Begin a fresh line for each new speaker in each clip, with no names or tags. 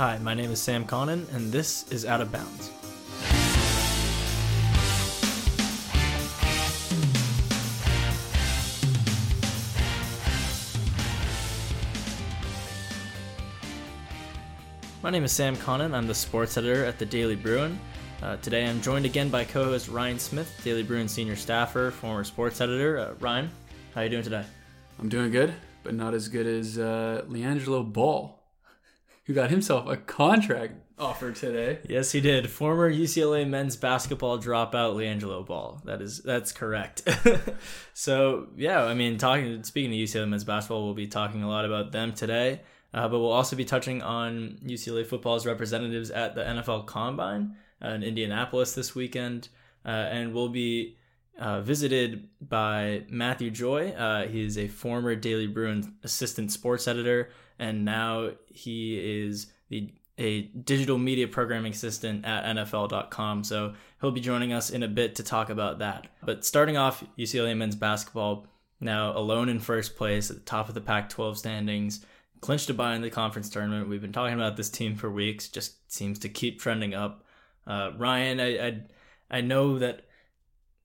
Hi, my name is Sam Connon, and this is Out of Bounds. My name is Sam Connon. I'm the sports editor at the Daily Bruin. Uh, today I'm joined again by co-host Ryan Smith, Daily Bruin senior staffer, former sports editor. Uh, Ryan, how are you doing today?
I'm doing good, but not as good as uh, LiAngelo Ball, who got himself a contract offer today.
Yes, he did. Former UCLA men's basketball dropout LiAngelo Ball. That is that's correct. so yeah, I mean, talking speaking to UCLA men's basketball, we'll be talking a lot about them today. Uh, but we'll also be touching on UCLA football's representatives at the NFL Combine uh, in Indianapolis this weekend, uh, and we'll be uh, visited by Matthew Joy. Uh, he is a former Daily Bruin assistant sports editor, and now he is the a digital media programming assistant at NFL.com. So he'll be joining us in a bit to talk about that. But starting off, UCLA men's basketball now alone in first place at the top of the Pac-12 standings clinched a bye in the conference tournament. We've been talking about this team for weeks. Just seems to keep trending up. Uh, Ryan, I, I I know that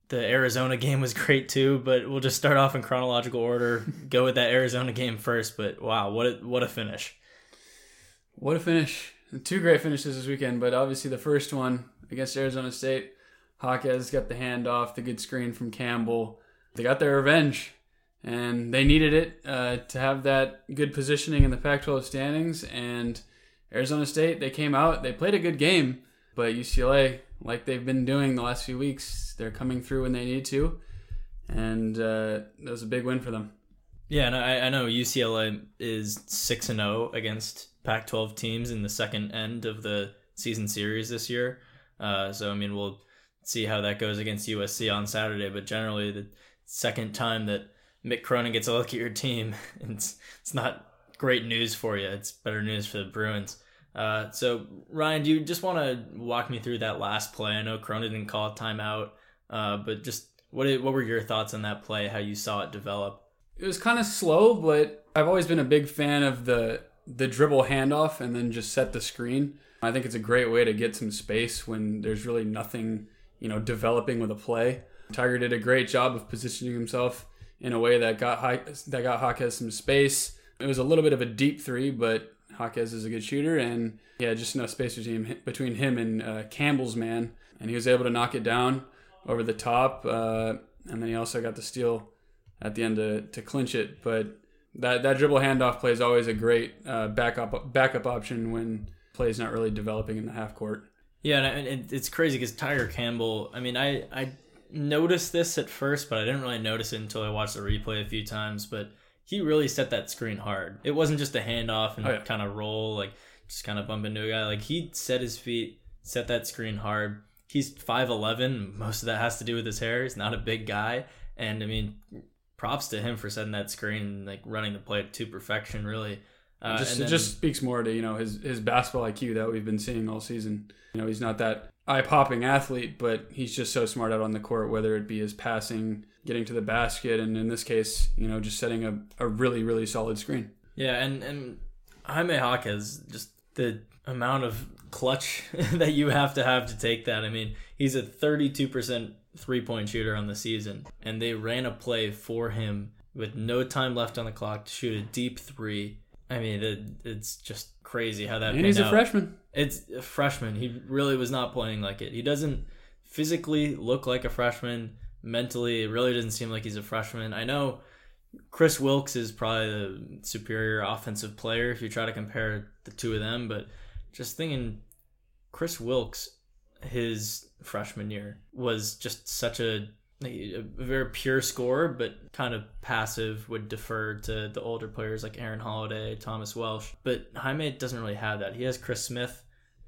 the Arizona game was great too, but we'll just start off in chronological order. Go with that Arizona game first. But wow, what a, what a finish!
What a finish! Two great finishes this weekend, but obviously the first one against Arizona State, Jaquez got the handoff, the good screen from Campbell. They got their revenge and they needed it uh, to have that good positioning in the Pac-12 standings. And Arizona State, they came out, they played a good game, but UCLA, like they've been doing the last few weeks, they're coming through when they need to, and uh, that was a big win for them.
Yeah, and I, I know UCLA is six and zero oh against Pac-12 teams in the second end of the season series this year. Uh, so I mean, we'll see how that goes against USC on Saturday. But generally, the second time that Mick Cronin gets a look at your team, it's it's not great news for you. It's better news for the Bruins. Uh, so Ryan, do you just want to walk me through that last play? I know Cronin didn't call a timeout, uh, but just what what were your thoughts on that play? How you saw it develop?
It was kind of slow, but I've always been a big fan of the the dribble handoff and then just set the screen. I think it's a great way to get some space when there's really nothing, you know, developing with a play. Tiger did a great job of positioning himself in a way that got that got Jaquez some space. It was a little bit of a deep three, but Jaquez is a good shooter, and yeah, just enough space between between him and uh, Campbell's man, and he was able to knock it down over the top, uh, and then he also got the steal at the end to, to clinch it. But that that dribble handoff play is always a great uh, backup backup option when play is not really developing in the half court.
Yeah, and it's crazy because Tiger Campbell. I mean, I I noticed this at first, but I didn't really notice it until I watched the replay a few times. But he really set that screen hard. It wasn't just a handoff and oh, yeah. kind of roll, like just kind of bump into a guy. Like he set his feet, set that screen hard. He's 5'11. Most of that has to do with his hair. He's not a big guy. And I mean, props to him for setting that screen, like running the play to perfection, really.
Uh, just, then, it just speaks more to you know his his basketball IQ that we've been seeing all season. You know, he's not that eye popping athlete, but he's just so smart out on the court, whether it be his passing, getting to the basket, and in this case, you know, just setting a, a really, really solid screen.
Yeah, and, and Jaime Jaquez, just the amount of clutch that you have to have to take that. I mean, he's a 32% three point shooter on the season, and they ran a play for him with no time left on the clock to shoot a deep three. I mean, it, it's just crazy how that.
And he's
out.
a freshman.
It's a freshman. He really was not playing like it. He doesn't physically look like a freshman. Mentally, it really doesn't seem like he's a freshman. I know Kris Wilkes is probably the superior offensive player if you try to compare the two of them, but just thinking Kris Wilkes, his freshman year, was just such a a very pure scorer, but kind of passive, would defer to the older players like Aaron Holiday, Thomas Welsh. But Jaime doesn't really have that. He has Chris Smith,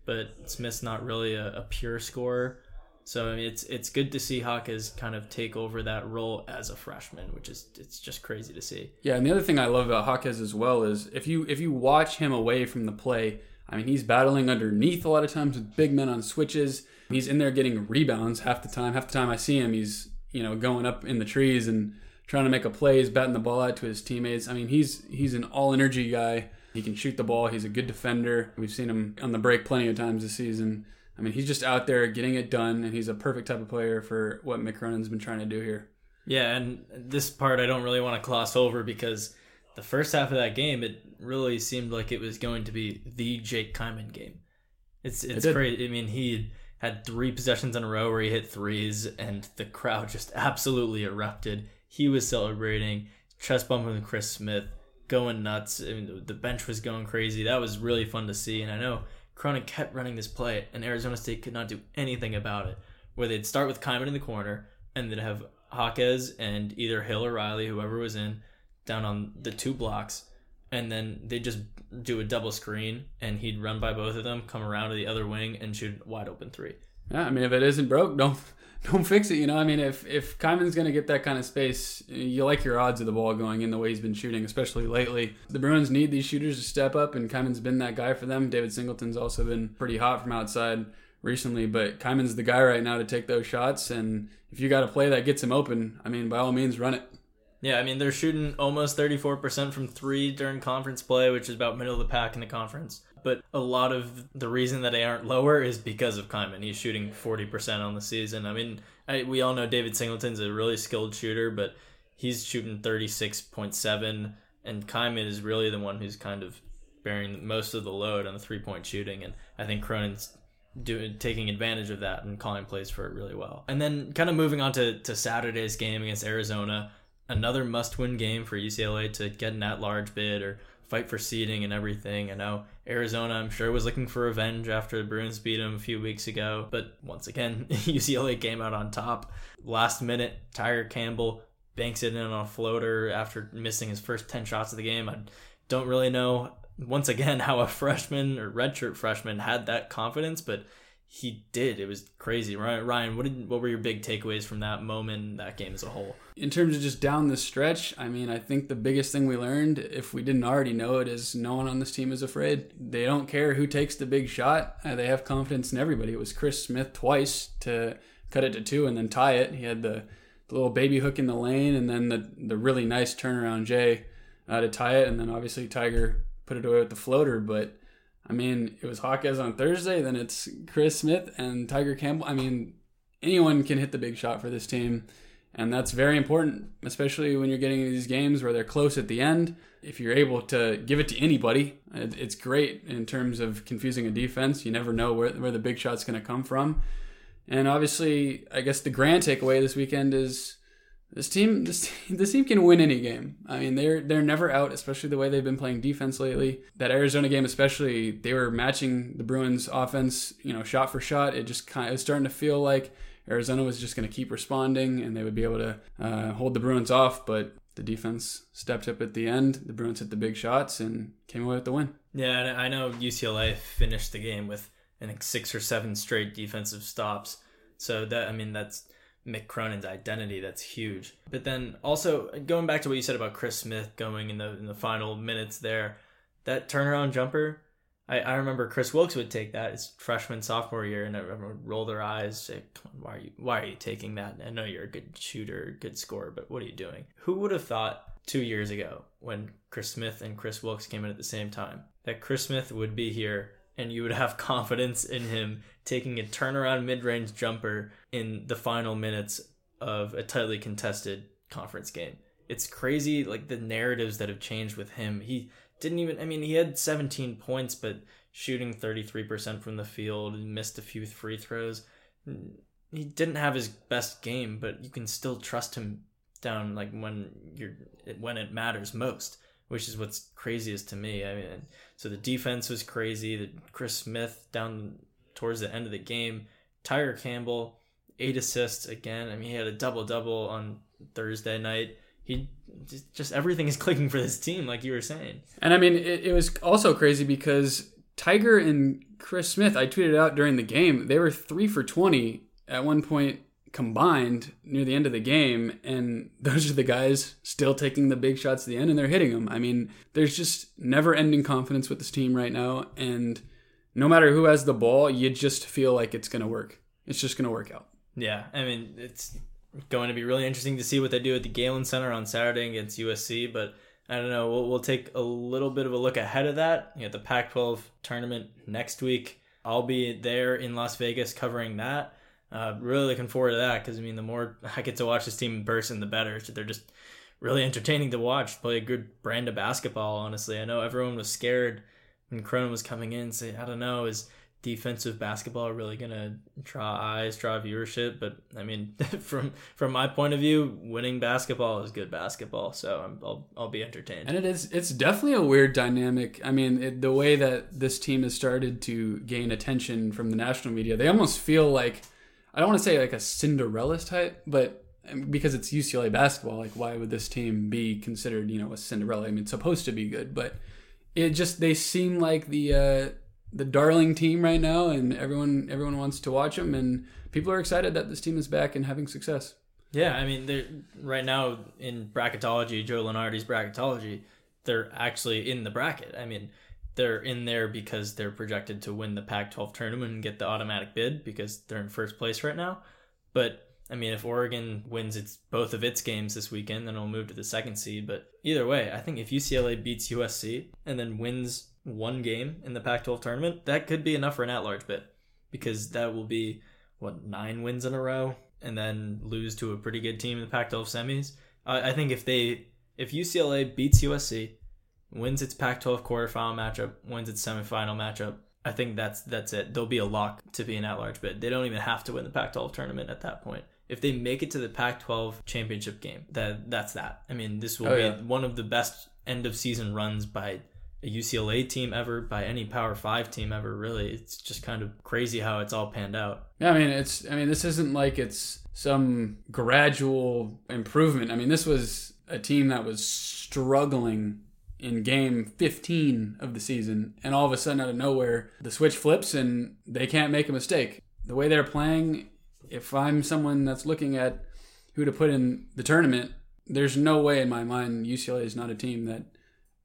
but Smith's not really a, a pure scorer. So I mean, it's it's good to see Jaquez kind of take over that role as a freshman, which is it's just crazy to see.
Yeah, and the other thing I love about Jaquez as well is if you if you watch him away from the play, I mean, he's battling underneath a lot of times with big men on switches. He's in there getting rebounds half the time. Half the time I see him, he's you know, going up in the trees and trying to make a play. He's batting the ball out to his teammates. I mean, he's he's an all energy guy. He can shoot the ball. He's a good defender. We've seen him on the break plenty of times this season. I mean, he's just out there getting it done, and he's a perfect type of player for what Mick Cronin's been trying to do here.
Yeah, and this part I don't really want to gloss over because the first half of that game, it really seemed like it was going to be the Jake Kyman game. It's it's
did.
crazy. I mean, he had three possessions in a row where he hit threes, and the crowd just absolutely erupted. He was celebrating, chest bumping Chris Smith, going nuts. I mean, the bench was going crazy. That was really fun to see, and I know Cronin kept running this play, and Arizona State could not do anything about it. Where they'd start with Kyman in the corner, and then have Jaquez and either Hill or Riley, whoever was in, down on the two blocks, and then they'd just do a double screen, and he'd run by both of them, come around to the other wing, and shoot wide open three.
Yeah, I mean, if it isn't broke, don't don't fix it. You know, I mean, if if Kyman's going to get that kind of space, you like your odds of the ball going in the way he's been shooting, especially lately. The Bruins need these shooters to step up, and Kyman's been that guy for them. David Singleton's also been pretty hot from outside recently, but Kyman's the guy right now to take those shots. And if you got a play that gets him open, I mean, by all means, run it.
Yeah, I mean they're shooting almost 34% from 3 during conference play, which is about middle of the pack in the conference. But a lot of the reason that they aren't lower is because of Kyman. He's shooting 40% on the season. I mean, I, we all know David Singleton's a really skilled shooter, but he's shooting 36.7 and Kyman is really the one who's kind of bearing most of the load on the three-point shooting and I think Cronin's doing taking advantage of that and calling plays for it really well. And then kind of moving on to, to Saturday's game against Arizona, another must-win game for UCLA to get an at-large bid or fight for seeding and everything. I know Arizona, I'm sure, was looking for revenge after the Bruins beat them a few weeks ago, but once again, UCLA came out on top. Last minute, Tiger Campbell banks it in on a floater after missing his first 10 shots of the game. I don't really know, once again, how a freshman or redshirt freshman had that confidence, but he did. It was crazy. Ryan, what did what were your big takeaways from that moment, that game as a whole?
In terms of just down the stretch, I mean, I think the biggest thing we learned, if we didn't already know it, is no one on this team is afraid. They don't care who takes the big shot. Uh, they have confidence in everybody. It was Chris Smith twice to cut it to two and then tie it. He had the, the little baby hook in the lane and then the the really nice turnaround Jay uh, to tie it, and then obviously Tiger put it away with the floater, but I mean, it was Jaquez on Thursday, then it's Chris Smith and Tiger Campbell. I mean, anyone can hit the big shot for this team, and that's very important, especially when you're getting these games where they're close at the end. If you're able to give it to anybody, it's great in terms of confusing a defense. You never know where, where the big shot's going to come from. And obviously, I guess the grand takeaway this weekend is this team, this this team can win any game. I mean, they're they're never out, especially the way they've been playing defense lately. That Arizona game, especially, they were matching the Bruins' offense, you know, shot for shot. It just kind of was starting to feel like Arizona was just going to keep responding, and they would be able to uh, hold the Bruins off. But the defense stepped up at the end. The Bruins hit the big shots and came away with the win.
Yeah, I know UCLA finished the game with I think six or seven straight defensive stops. So that I mean that's Mick Cronin's identity. That's huge. But then also going back to what you said about Chris Smith going in the in the final minutes there, that turnaround jumper. I, I remember Kris Wilkes would take that his freshman sophomore year, and everyone would roll their eyes, say, "Come on, why are you why are you taking that? I know you're a good shooter, good scorer, but what are you doing?" Who would have thought two years ago when Chris Smith and Kris Wilkes came in at the same time that Chris Smith would be here and you would have confidence in him taking a turnaround mid-range jumper in the final minutes of a tightly contested conference game. It's crazy like the narratives that have changed with him. He didn't even I mean he had 17 points but shooting 33% from the field and missed a few free throws. He didn't have his best game, but you can still trust him down like when you're when it matters most which is what's craziest to me. I mean, so the defense was crazy. The Chris Smith down towards the end of the game, Tiger Campbell, eight assists again. I mean, he had a double double on Thursday night. He just, just everything is clicking for this team, like you were saying.
And I mean, it, it was also crazy because Tiger and Chris Smith, I tweeted out during the game, they were three for twenty at one point combined near the end of the game and those are the guys still taking the big shots at the end and they're hitting them. I mean, there's just never ending confidence with this team right now and no matter who has the ball, you just feel like it's going to work. It's just going to work out.
Yeah, I mean, it's going to be really interesting to see what they do at the Galen Center on Saturday against USC, but I don't know. We'll, we'll take a little bit of a look ahead of that. You got the Pac 12 tournament next week. I'll be there in Las Vegas covering that. Uh, really looking forward to that because, I mean, the more I get to watch this team in person, the better. They're just really entertaining to watch. Play a good brand of basketball, honestly. I know everyone was scared when Cronin was coming in. Say, I don't know, is defensive basketball really gonna draw eyes, draw viewership? But I mean, from from my point of view, winning basketball is good basketball. So I'm, I'll I'll be entertained.
And it is it's definitely a weird dynamic. I mean, it, the way that this team has started to gain attention from the national media, they almost feel like I don't want to say like a Cinderella type, but because it's UCLA basketball, like why would this team be considered, you know, a Cinderella? I mean, it's supposed to be good, but it just they seem like the uh, the darling team right now, and everyone everyone wants to watch them, and people are excited that this team is back and having success.
Yeah, I mean, they're right now in bracketology, Joe Lunardi's bracketology, they're actually in the bracket. I mean, they're in there because they're projected to win the Pac-12 tournament and get the automatic bid because they're in first place right now. But I mean, if Oregon wins its both of its games this weekend, then it'll move to the second seed. But either way, I think if UCLA beats USC and then wins one game in the Pac-12 tournament, that could be enough for an at-large bid because that will be what nine wins in a row, and then lose to a pretty good team in the Pac-12 semis. I, I think if they if UCLA beats USC, wins its Pac-12 quarterfinal matchup, wins its semifinal matchup, I think that's that's it. They'll be a lock to be an at-large bid. They don't even have to win the Pac-12 tournament at that point. If they make it to the Pac-12 championship game, that that's that. I mean, this will
Oh,
be
yeah.
one of the best end of season runs by a UCLA team ever, by any Power Five team ever. Really, it's just kind of crazy how it's all panned out.
Yeah, I mean, it's I mean, this isn't like it's some gradual improvement. I mean, this was a team that was struggling in game 15 of the season and all of a sudden out of nowhere the switch flips and they can't make a mistake. The way they're playing, if I'm someone that's looking at who to put in the tournament, there's no way in my mind UCLA is not a team that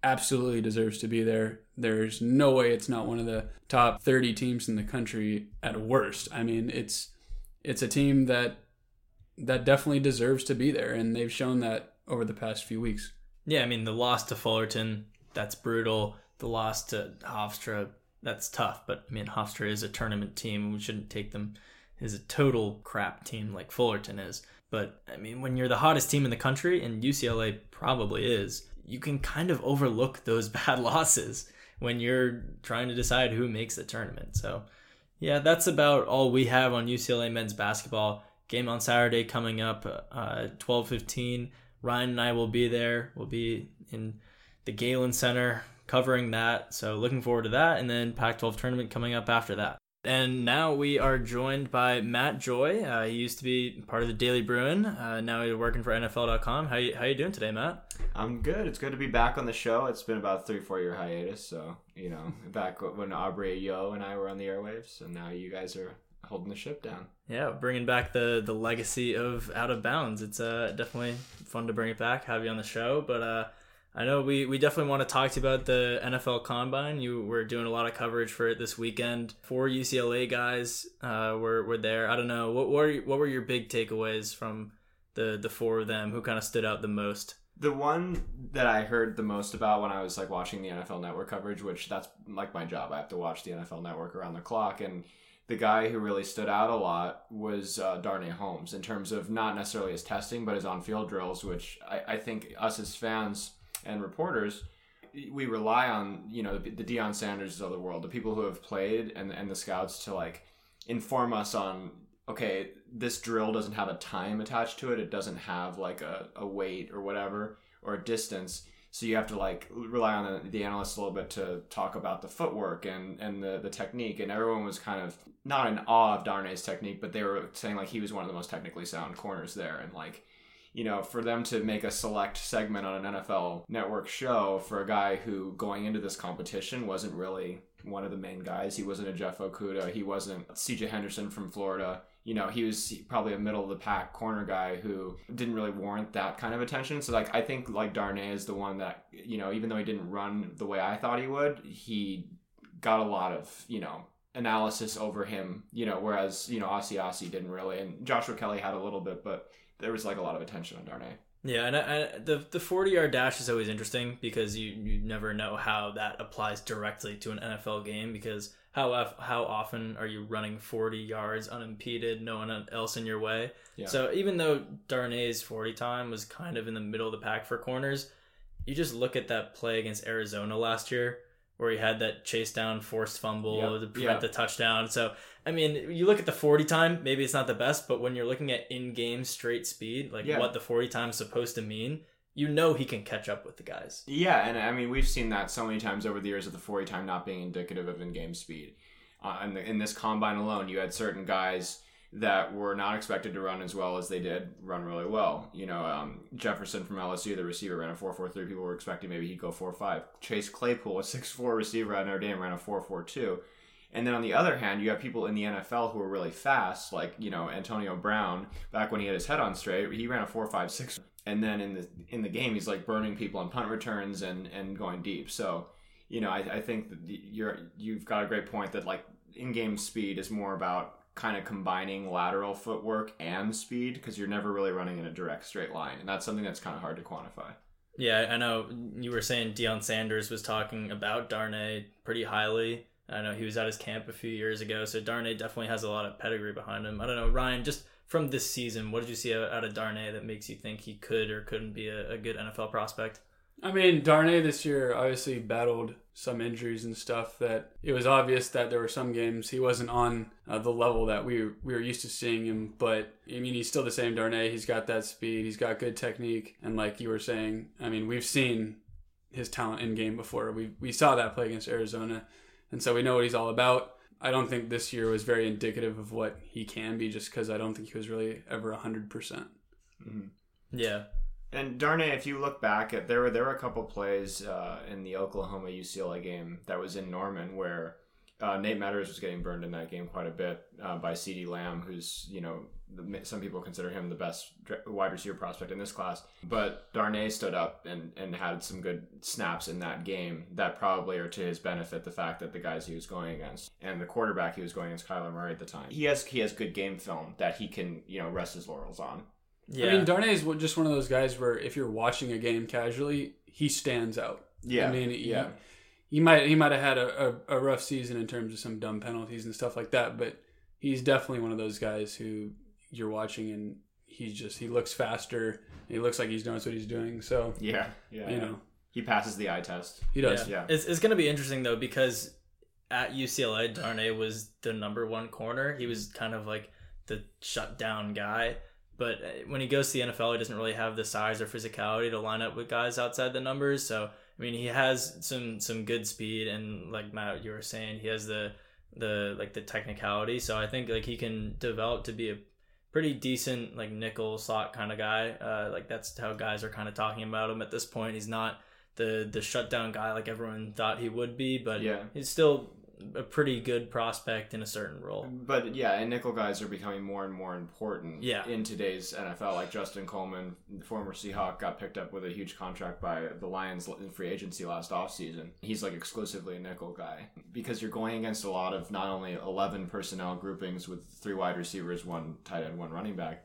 absolutely deserves to be there. There's no way it's not one of the top 30 teams in the country at worst. I mean, it's it's a team that that definitely deserves to be there and they've shown that over the past few weeks.
Yeah, I mean the loss to Fullerton, that's brutal. The loss to Hofstra, that's tough. But I mean Hofstra is a tournament team. We shouldn't take them as a total crap team like Fullerton is. But I mean when you're the hottest team in the country, and UCLA probably is, you can kind of overlook those bad losses when you're trying to decide who makes the tournament. So yeah, that's about all we have on UCLA men's basketball. Game on Saturday coming up, uh, twelve fifteen. Ryan and I will be there. We'll be in the Galen Center covering that. So looking forward to that. And then Pac-12 tournament coming up after that. And now we are joined by Matt Joy. Uh, he used to be part of the Daily Bruin. Uh, now he's working for NFL.com. How you, how you doing today, Matt?
I'm good. It's good to be back on the show. It's been about three, four year hiatus. So, you know, back when Aubrey Yo and I were on the airwaves, and now you guys are holding the ship down.
Yeah, bringing back the the legacy of Out of Bounds. It's uh, definitely fun to bring it back, have you on the show. But uh, I know we, we definitely want to talk to you about the NFL Combine. You were doing a lot of coverage for it this weekend. Four UCLA guys uh, were were there. I don't know what were what were your big takeaways from the the four of them? Who kind of stood out the most?
The one that I heard the most about when I was like watching the NFL Network coverage, which that's like my job. I have to watch the NFL Network around the clock, and the guy who really stood out a lot was uh, Darnay Holmes in terms of not necessarily his testing, but his on-field drills, which I, I think us as fans and reporters we rely on you know the, the Deion Sanders of the world, the people who have played and and the scouts to like inform us on okay this drill doesn't have a time attached to it. It doesn't have like a, a weight or whatever or a distance so you have to like rely on the, analysts a little bit to talk about the footwork and and the, the technique and everyone was kind of not in awe of Darnay's technique but they were saying like he was one of the most technically sound corners there and like you know, for them to make a select segment on an NFL network show for a guy who going into this competition wasn't really one of the main guys. He wasn't a Jeff Okudah. He wasn't CJ Henderson from Florida. You know, he was probably a middle of the pack corner guy who didn't really warrant that kind of attention. So, like, I think like Darnay is the one that, you know, even though he didn't run the way I thought he would, he got a lot of, you know, analysis over him, you know, whereas, you know, Asiasi didn't really. And Joshua Kelly had a little bit, but there was like a lot of attention on Darnay.
Yeah, and I, I, the the forty yard dash is always interesting because you you never know how that applies directly to an NFL game because how how often are you running forty yards unimpeded, no one else in your way?
Yeah.
So even though Darnay's forty time was kind of in the middle of the pack for corners, you just look at that play against Arizona last year where he had that chase down forced fumble
Yep.
to prevent
Yeah.
the touchdown. So I mean, you look at the 40 time, maybe it's not the best, but when you're looking at in-game straight speed, like
Yeah.
what the 40 time is supposed to mean, you know he can catch up with the guys.
Yeah, and I mean we've seen that so many times over the years of the forty time not being indicative of in-game speed. Uh, and in this combine alone, you had certain guys that were not expected to run as well as they did run really well. You know, um, Jefferson from LSU, the receiver, ran a 4.43. People were expecting maybe he'd go 4.5. Chase Claypool, a 6'4 receiver at Notre Dame, ran a 4.42. And then on the other hand, you have people in the NFL who are really fast, like you know Antonio Brown. Back when he had his head on straight, he ran a four five six, and then in the in the game, he's like burning people on punt returns and and going deep. So, you know, I, I think that you're you've got a great point that like in game speed is more about kind of combining lateral footwork and speed because you're never really running in a direct straight line, and that's something that's kind of hard to quantify.
Yeah, I know you were saying Deion Sanders was talking about Darnay pretty highly. I know he was at his camp a few years ago, so Darnay definitely has a lot of pedigree behind him. I don't know, Ryan, just from this season, what did you see out of Darnay that makes you think he could or couldn't be a, a good NFL prospect?
I mean, Darnay this year obviously battled some injuries and stuff that it was obvious that there were some games he wasn't on uh, the level that we we were used to seeing him. But I mean, he's still the same Darnay. He's got that speed. He's got good technique, and like you were saying, I mean, we've seen his talent in game before. We we saw that play against Arizona, and so we know what he's all about. I don't think this year was very indicative of what he can be, just because I don't think he was really ever hundred percent.
Yeah,
And Darnay, if you look back at there were there were a couple plays uh, in the Oklahoma UCLA game that was in Norman where uh, Nate Meadors was getting burned in that game quite a bit uh, by CeeDee Lamb, who's you know the, some people consider him the best wide receiver prospect in this class. But Darnay stood up and and had some good snaps in that game that probably are to his benefit. The fact that the guys he was going against and the quarterback he was going against, Kyler Murray at the time, he has he has good game film that he can you know rest his laurels on.
yeah.
I mean, Darnay is just one of those guys where if you're watching a game casually, he stands out.
Yeah,
I mean,
yeah.
He might he might have had a, a, a rough season in terms of some dumb penalties and stuff like that, but he's definitely one of those guys who you're watching and he's just he looks faster. He looks like he's knows what he's doing. So
Yeah, yeah.
you
yeah.
know
he passes the eye test.
he does.
Yeah.
It's, it's going to be interesting though because at UCLA, Darnay was the number one corner. He was kind of like the shut down guy. But uh, when he goes to the NFL, he doesn't really have the size or physicality to line up with guys outside the numbers. So I mean, he has some some good speed, and like Matt, you were saying, he has the the like the technicality. So I think like he can develop to be a pretty decent like nickel slot kind of guy. Uh, like that's how guys are kind of talking about him at this point. He's not the the shutdown guy like everyone thought he would be, but
Yeah.
he's still a pretty good prospect in a certain role.
But yeah, and nickel guys are becoming more and more important
Yeah.
in today's NFL. Like Justin Coleman, the former Seahawk, got picked up with a huge contract by the Lions in free agency last offseason. He's like exclusively a nickel guy because you're going against a lot of not only 11 personnel groupings with three wide receivers, one tight end, one running back,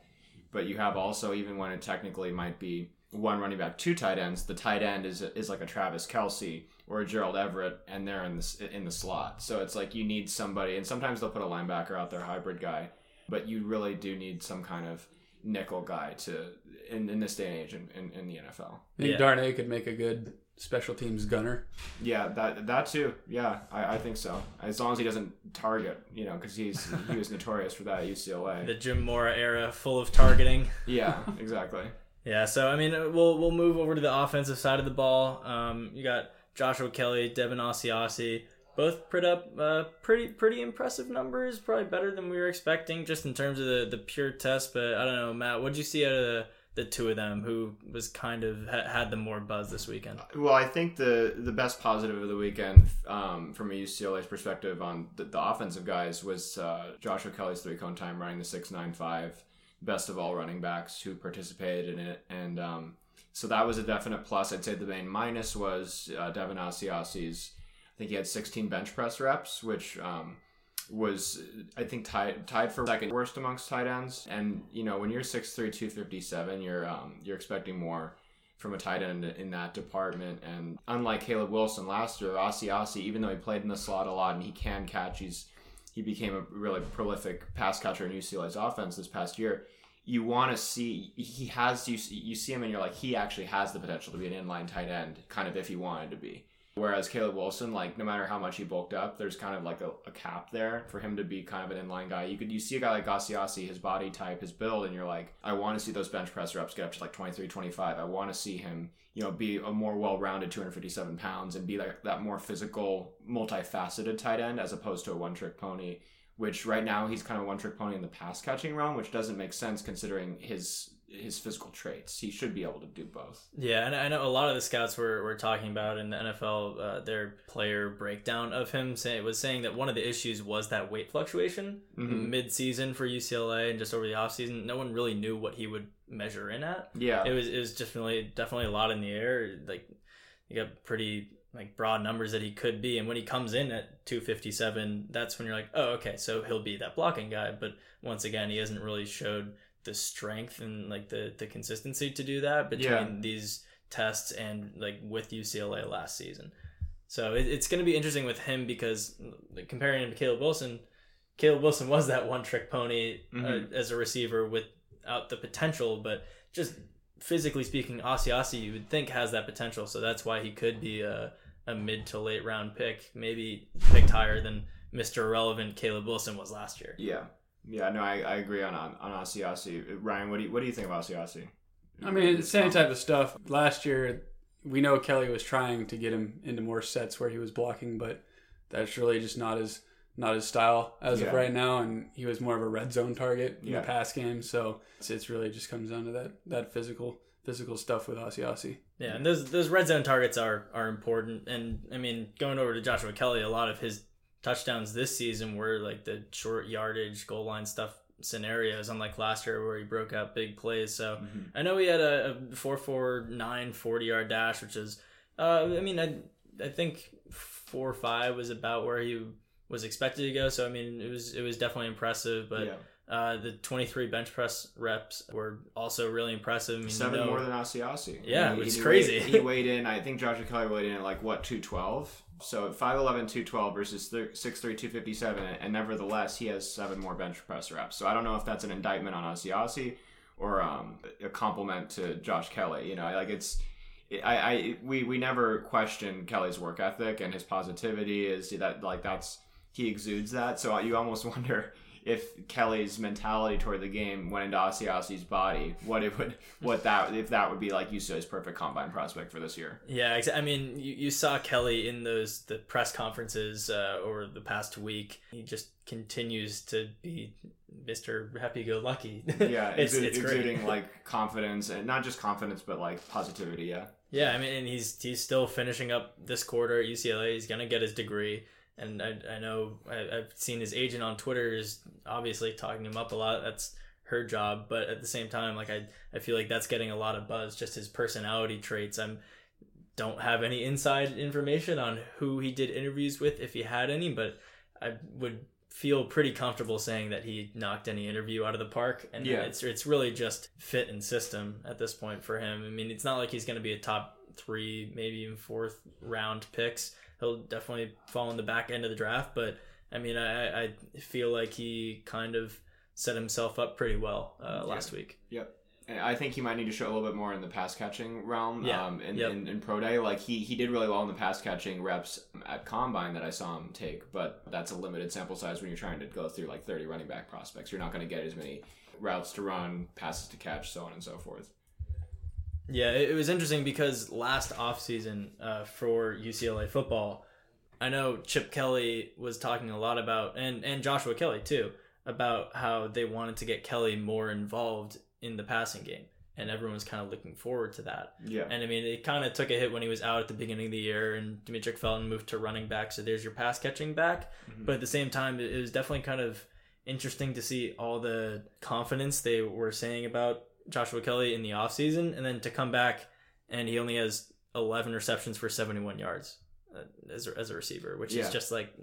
but you have also, even when it technically might be one running back, two tight ends, the tight end is is like a Travis Kelce or a Gerald Everett, and they're in the in the slot. So it's like you need somebody, and sometimes they'll put a linebacker out there, hybrid guy, but you really do need some kind of nickel guy to in, in this day and age in, in, in the NFL.
I think
Yeah.
Darnay could make a good special teams gunner.
Yeah, that that too. Yeah, I, I think so. As long as he doesn't target, you know, because he's he was notorious for that at UCLA.
The Jim Mora era, full of targeting.
Yeah, exactly.
Yeah, so I mean, we'll we'll move over to the offensive side of the ball. Um, you got Joshua Kelly, Devin Asiasi, both put up uh, pretty pretty impressive numbers. Probably better than we were expecting, just in terms of the, the pure test. But I don't know, Matt, what would you see out of the, the two of them, who was kind of ha- had the more buzz this weekend?
Well, I think the the best positive of the weekend, um, from a UCLA's perspective on the, the offensive guys, was uh, Joshua Kelly's three cone time running the six nine five, best of all running backs who participated in it, and um, so that was a definite plus. I'd say the main minus was uh, Devin Asiasi's. I think he had 16 bench press reps, which um, was I think tied tied for second worst amongst tight ends. And you know when you're 6'3", 257, you're um, you're expecting more from a tight end in that department. And unlike Caleb Wilson last year, Asiasi, even though he played in the slot a lot and he can catch, he's he became a really prolific pass catcher in UCLA's offense this past year. You want to see he has you you see him and you're like he actually has the potential to be an inline tight end, kind of if he wanted to be. Whereas Caleb Wilson, like no matter how much he bulked up, there's kind of like a, a, cap there for him to be kind of an inline guy. You could you see a guy like Asiasi, his body type, his build, and you're like, I want to see those bench press reps get up to like 23, 25. I want to see him, you know, be a more well-rounded 257 pounds and be like that more physical, multifaceted tight end as opposed to a one-trick pony. Which right now he's kind of a one trick pony in the pass catching realm, which doesn't make sense considering his his physical traits. He should be able to do both.
Yeah, and I know a lot of the scouts were, were talking about in the NFL uh, their player breakdown of him say, was saying that one of the issues was that weight fluctuation mm-hmm. mid season for UCLA and just over the offseason. No one really knew what he would measure in at.
Yeah,
it was it was really definitely a lot in the air. Like you got pretty like broad numbers that he could be, and when he comes in at 257, that's when you're like, oh okay, so he'll be that blocking guy. But once again, he hasn't really showed the strength and like the the consistency to do that between yeah. these tests and like with UCLA last season. So it, it's going to be interesting with him because like, comparing him to Caleb Wilson, Caleb Wilson was that one trick pony uh, mm-hmm. uh, as a receiver without the potential, but just physically speaking, Asiasi you would think has that potential. So that's why he could be a, a mid to late round pick, maybe picked higher than Mr. Irrelevant Caleb Wilson was last year.
Yeah. Yeah, no, I, I agree on on, on Asiasi. Ryan, what do you what do you think of Asiasi?
I mean, same type of stuff. Last year, we know Kelly was trying to get him into more sets where he was blocking, but that's really just not his not his style as yeah. of right now. And he was more of a red zone target in yeah. the pass game. So it's, it's really just comes down to that that physical physical stuff with Asiasi.
Yeah, and those those red zone targets are are important. And I mean, going over to Joshua Kelly, a lot of his touchdowns this season were like the short yardage goal line stuff scenarios, unlike last year where he broke out big plays. So mm-hmm. I know he had a, a 449 40 yard dash, which is, uh, I mean, I, I think 4 5 was about where he was expected to go. So, I mean, it was, it was definitely impressive, but. Yeah. Uh, the 23 bench press reps were also really impressive. I
mean, Seven you know, more than Asiasi.
Yeah, it was crazy.
Weighed, he weighed in, I think Joshua Kelly weighed in at like, what, 212? So 5'11", 212 versus 6'3", 257, and nevertheless, he has seven more bench press reps. So I don't know if that's an indictment on Asiasi or um, a compliment to Josh Kelly. You know, like it's, I, I, we, we never question Kelly's work ethic and his positivity is that like that's he exudes that. So you almost wonder if Kelly's mentality toward the game went into Asiasi's body, what it would, what that, if that would be like UCLA's perfect combine prospect for this year.
Yeah, I mean, you, you saw Kelly in those the press conferences uh, over the past week. He just continues to be Mr. Happy Go Lucky.
Yeah, it's, it's exuding great. like confidence and not just confidence, but like positivity. Yeah.
Yeah, I mean, and he's he's still finishing up this quarter at UCLA. He's gonna get his degree and I, I know I, have seen his agent on Twitter is obviously talking him up a lot. That's her job, but at the same time, like I, I feel like that's getting a lot of buzz. Just his personality traits. I'm don't have any inside information on who he did interviews with, if he had any, but I would feel pretty comfortable saying that he knocked any interview out of the park. And yeah. it's it's really just fit and system at this point for him. I mean, it's not like he's going to be a top three, maybe even fourth round picks he'll definitely fall in the back end of the draft. But I mean, I, I feel like he kind of set himself up pretty well uh, last
yeah.
week.
Yep. I think he might need to show a little bit more in the pass catching realm. Yeah. Um, in, yep. in, in, pro day, like he he did really well in the pass catching reps at combine that I saw him take, but that's a limited sample size when you're trying to go through like 30 running back prospects. You're not going to get as many routes to run, passes to catch, so on and so forth.
Yeah, it was interesting because last offseason uh, for UCLA football, I know Chip Kelly was talking a lot about, and, and Joshua Kelly too, about how they wanted to get Kelly more involved in the passing game. And everyone was kind of looking forward to that.
Yeah.
And I mean, it kind of took a hit when he was out at the beginning of the year, and Demetric Felton moved to running back. So there's your pass catching back. Mm-hmm. But at the same time, it was definitely kind of interesting to see all the confidence they were saying about Joshua Kelly in the offseason, and then to come back and he only has 11 receptions for 71 yards uh, as, a, as a receiver, which yeah. is just like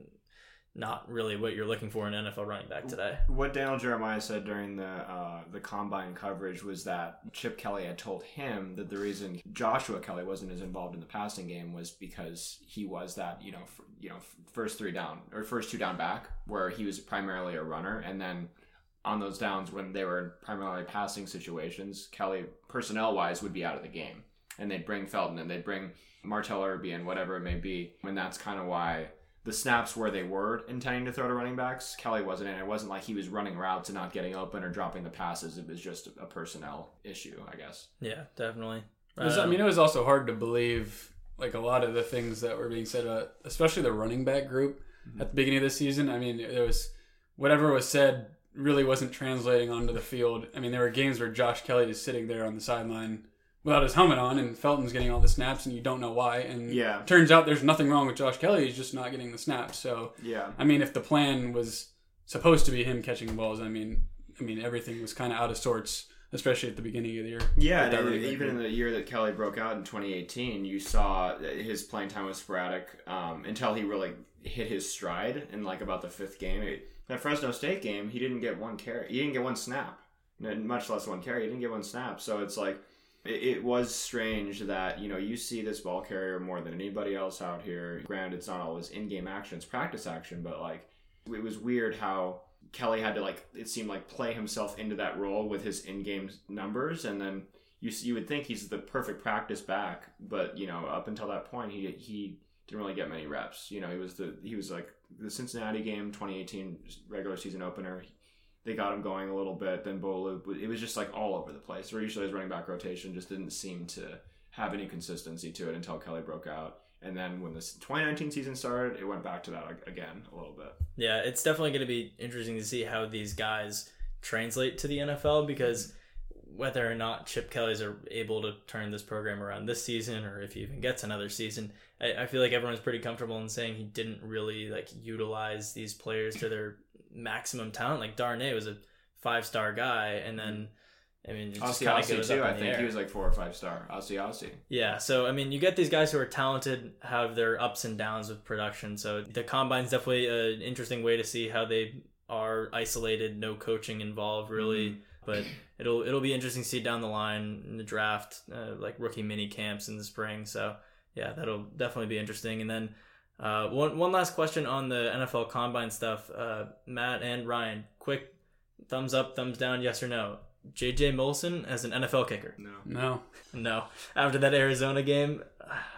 not really what you're looking for in NFL running back today.
What Daniel Jeremiah said during the uh, the combine coverage was that Chip Kelly had told him that the reason Joshua Kelly wasn't as involved in the passing game was because he was that you know f- you know f- first three down or first two down back where he was primarily a runner and then on those downs when they were primarily passing situations Kelly personnel wise would be out of the game and they'd bring Felton and they'd bring Martell Irby and whatever it may be and that's kind of why the snaps where they were intending to throw to running backs, Kelly wasn't in. It wasn't like he was running routes and not getting open or dropping the passes. It was just a personnel issue, I guess.
Yeah, definitely.
It was- I mean, it was also hard to believe like a lot of the things that were being said, uh, especially the running back group at the beginning of the season. I mean, there was whatever was said really wasn't translating onto the field. I mean, there were games where Josh Kelly is sitting there on the sideline without his helmet on, and Felton's getting all the snaps, and you don't know why. And
Yeah.
turns out there's nothing wrong with Josh Kelly; he's just not getting the snaps. So,
Yeah.
I mean, if the plan was supposed to be him catching balls, I mean, I mean, everything was kind of out of sorts, especially at the beginning of the year.
Yeah, and
back
even in the year that Kelly broke out in 2018, you saw his playing time was sporadic um, until he really hit his stride in like about the fifth game. It- that Fresno State game, he didn't get one carry. He didn't get one snap, much less one carry. He didn't get one snap. So it's like it, it was strange that you know you see this ball carrier more than anybody else out here. Granted, it's not always in-game action; it's practice action. But like, it was weird how Kelly had to like it seemed like play himself into that role with his in-game numbers, and then you you would think he's the perfect practice back, but you know up until that point he he didn't really get many reps. You know he was the he was like the Cincinnati game 2018 regular season opener. They got him going a little bit. Then Bolu, it was just like all over the place. Where usually his running back rotation just didn't seem to have any consistency to it until Kelly broke out. And then when the 2019 season started, it went back to that again a little bit.
Yeah, it's definitely going to be interesting to see how these guys translate to the NFL because whether or not Chip Kelly's are able to turn this program around this season or if he even gets another season, I, I feel like everyone's pretty comfortable in saying he didn't really like utilize these players to their maximum talent. Like Darnay was a five star guy, and then I mean, it just Asiasi
too. I think
air.
he was like four or five star. Asiasi.
Yeah, so I mean, you get these guys who are talented, have their ups and downs with production. So the combine's definitely an interesting way to see how they are isolated, no coaching involved, really. Mm-hmm. But it'll it'll be interesting to see down the line in the draft, uh, like rookie mini camps in the spring. So yeah, that'll definitely be interesting. And then uh, one one last question on the NFL Combine stuff, uh, Matt and Ryan, quick thumbs up, thumbs down, yes or no. JJ Molson as an NFL kicker.
No.
No,
No. After that Arizona game,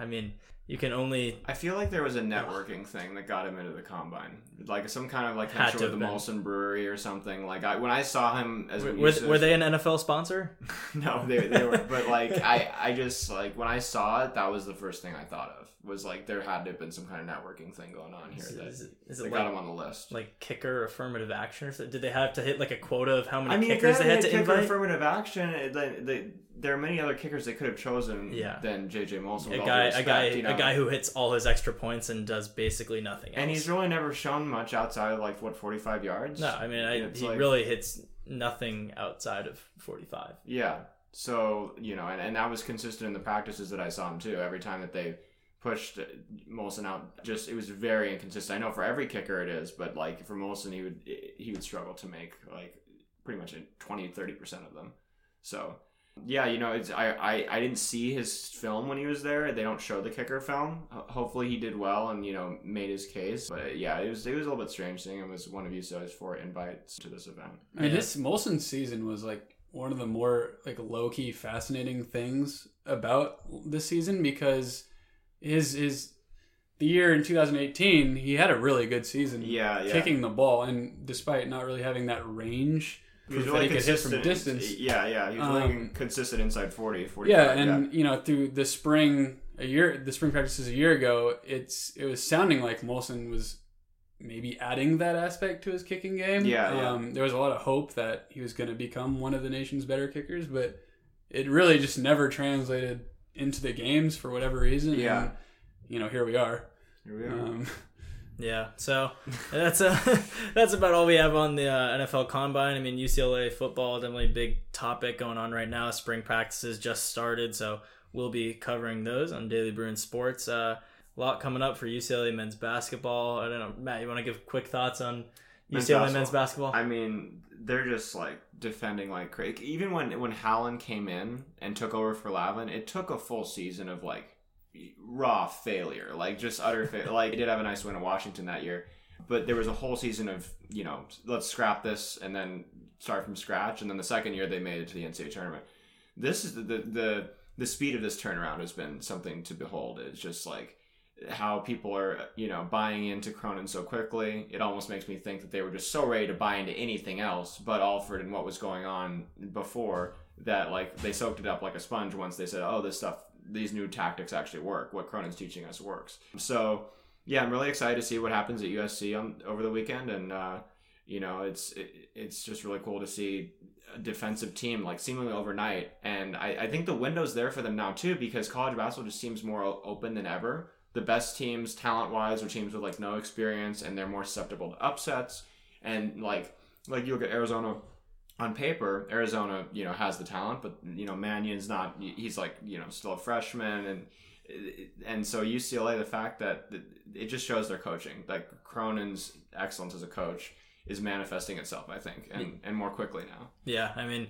I mean, you can only
I feel like there was a networking thing that got him into the combine, like some kind of like
Had
connection with the
been.
Molson Brewery or something. Like I, when I saw him as
were,
we
were, were they an NFL sponsor?
no, they, they were, but like I, I just like when I saw it, that was the first thing I thought of was like there had to have been some kind of networking thing going on here
Is,
that
is it, is
that
it
got
like,
him on the list.
like kicker affirmative action or something? Did they have to hit like a quota of how many
I mean,
kickers they had to
kicker
invite?
affirmative action, it- then they, there are many other kickers they could have chosen
Yeah.
than JJ Molson.
a guy,
due
a guy,
you know?
a guy who hits all his extra points and does basically nothing else.
and he's really never shown much outside of like what forty five yards.
no, I mean, I, he
like-
really hits nothing outside of forty-five.
Yeah. So, you know, and, and that was consistent in the practices that I saw him too. Every time that they pushed Molson out, just it was very inconsistent. I know for every kicker it is, but like for Molson, he would he would struggle to make like pretty much 20 30% of them. So, yeah, you know, it's I, I I didn't see his film when he was there. They don't show the kicker film. Ho- Hopefully, he did well and you know made his case. But uh, yeah, it was it was a little bit strange seeing him as one of you UCLA's four invites to this event.
I mean
Yeah.
this Molson season was like one of the more like low key fascinating things about this season because his his the year in 2018 he had a really good season
Yeah, yeah.
kicking the ball and despite not really having that range
He was really
that he could hit from
consistent.
distance
Yeah, yeah. He was really
Um,
consistent inside 40, 45.
yeah and you know through the spring a year the spring practices a year ago it's it was sounding like Molson was maybe adding that aspect to his kicking game
Yeah, yeah.
um, there was a lot of hope that he was going to become one of the nation's better kickers but it really just never translated into the games for whatever reason
Yeah.
and, you know here we are
Here we are.
um,
Yeah, so that's uh, that's about all we have on the uh, NFL Combine. I mean, UCLA football definitely a big topic going on right now. Spring practices just started, so we'll be covering those on Daily Bruin Sports. Uh, a lot coming up for UCLA men's basketball. I don't know, Matt. You want to give quick thoughts on
Men's
UCLA men's basketball?
I mean, they're just like defending like crazy. Even when when Howland came in and took over for Lavin, it took a full season of like raw failure, like just utter failure. like he did have a nice win in Washington that year, but there was a whole season of you know let's scrap this and then start from scratch. And then the second year they made it to the NCAA tournament. This is the the the, the speed of this turnaround has been something to behold. It's just like how people are you know buying into Cronin so quickly. It almost makes me think that they were just so ready to buy into anything else but Alford and what was going on before that like they soaked it up like a sponge once they said oh this stuff these new tactics actually work what Cronin's teaching us works. So yeah I'm really excited to see what happens at USC on over the weekend and uh, you know it's it, it's just really cool to see a defensive team like seemingly overnight and I, I think the window's there for them now too because college basketball just seems more open than ever. The best teams talent wise are teams with like no experience and they're more susceptible to upsets and like like you look at Arizona on paper Arizona you know has the talent but you know Mannion's not he's like you know still a freshman and and so UCLA the fact that it just shows their coaching like Cronin's excellence as a coach is manifesting itself, I think, and, and more quickly now.
Yeah, I mean,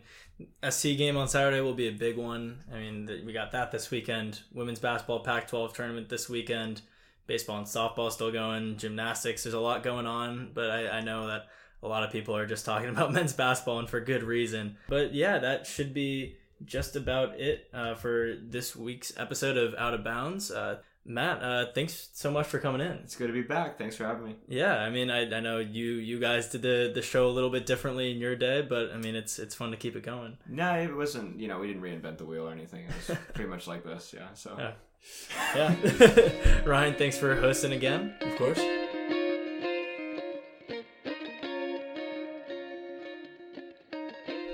SC game on Saturday will be a big one. I mean, we got that this weekend. Women's basketball Pac-12 tournament this weekend. Baseball and softball still going. Gymnastics, there's a lot going on, but I, I know that a lot of people are just talking about men's basketball and for good reason. But yeah, that should be just about it uh, for this week's episode of Out of Bounds. Uh, Matt, uh, thanks so much for coming in.
It's good to be back. Thanks for having me.
Yeah, I mean, I, I know you you guys did the, the show a little bit differently in your day, but I mean, it's it's fun to keep it going.
No, it wasn't. You know, we didn't reinvent the wheel or anything. It was pretty much like this. Yeah. So.
Yeah. yeah. Ryan, thanks for hosting again.
Of course.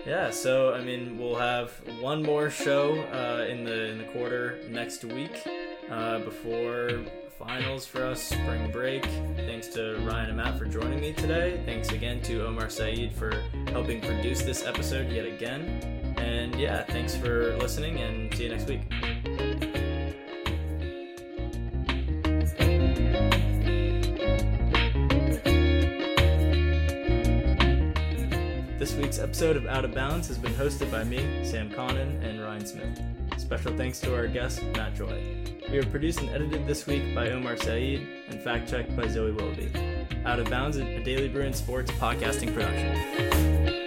Yeah, so I mean, we'll have one more show uh, in the in the quarter next week uh, before finals for us, spring break. Thanks to Ryan and Matt for joining me today. Thanks again to Omar Saeed for helping produce this episode yet again. And yeah, thanks for listening and see you next week. Week's episode of Out of Bounds has been hosted by me, Sam Connon, and Ryan Smith. Special thanks to our guest, Matt Joy. We are produced and edited this week by Omar Saeed and fact checked by Zoe Willoughby. Out of Bounds, is a Daily Bruin Sports podcasting production.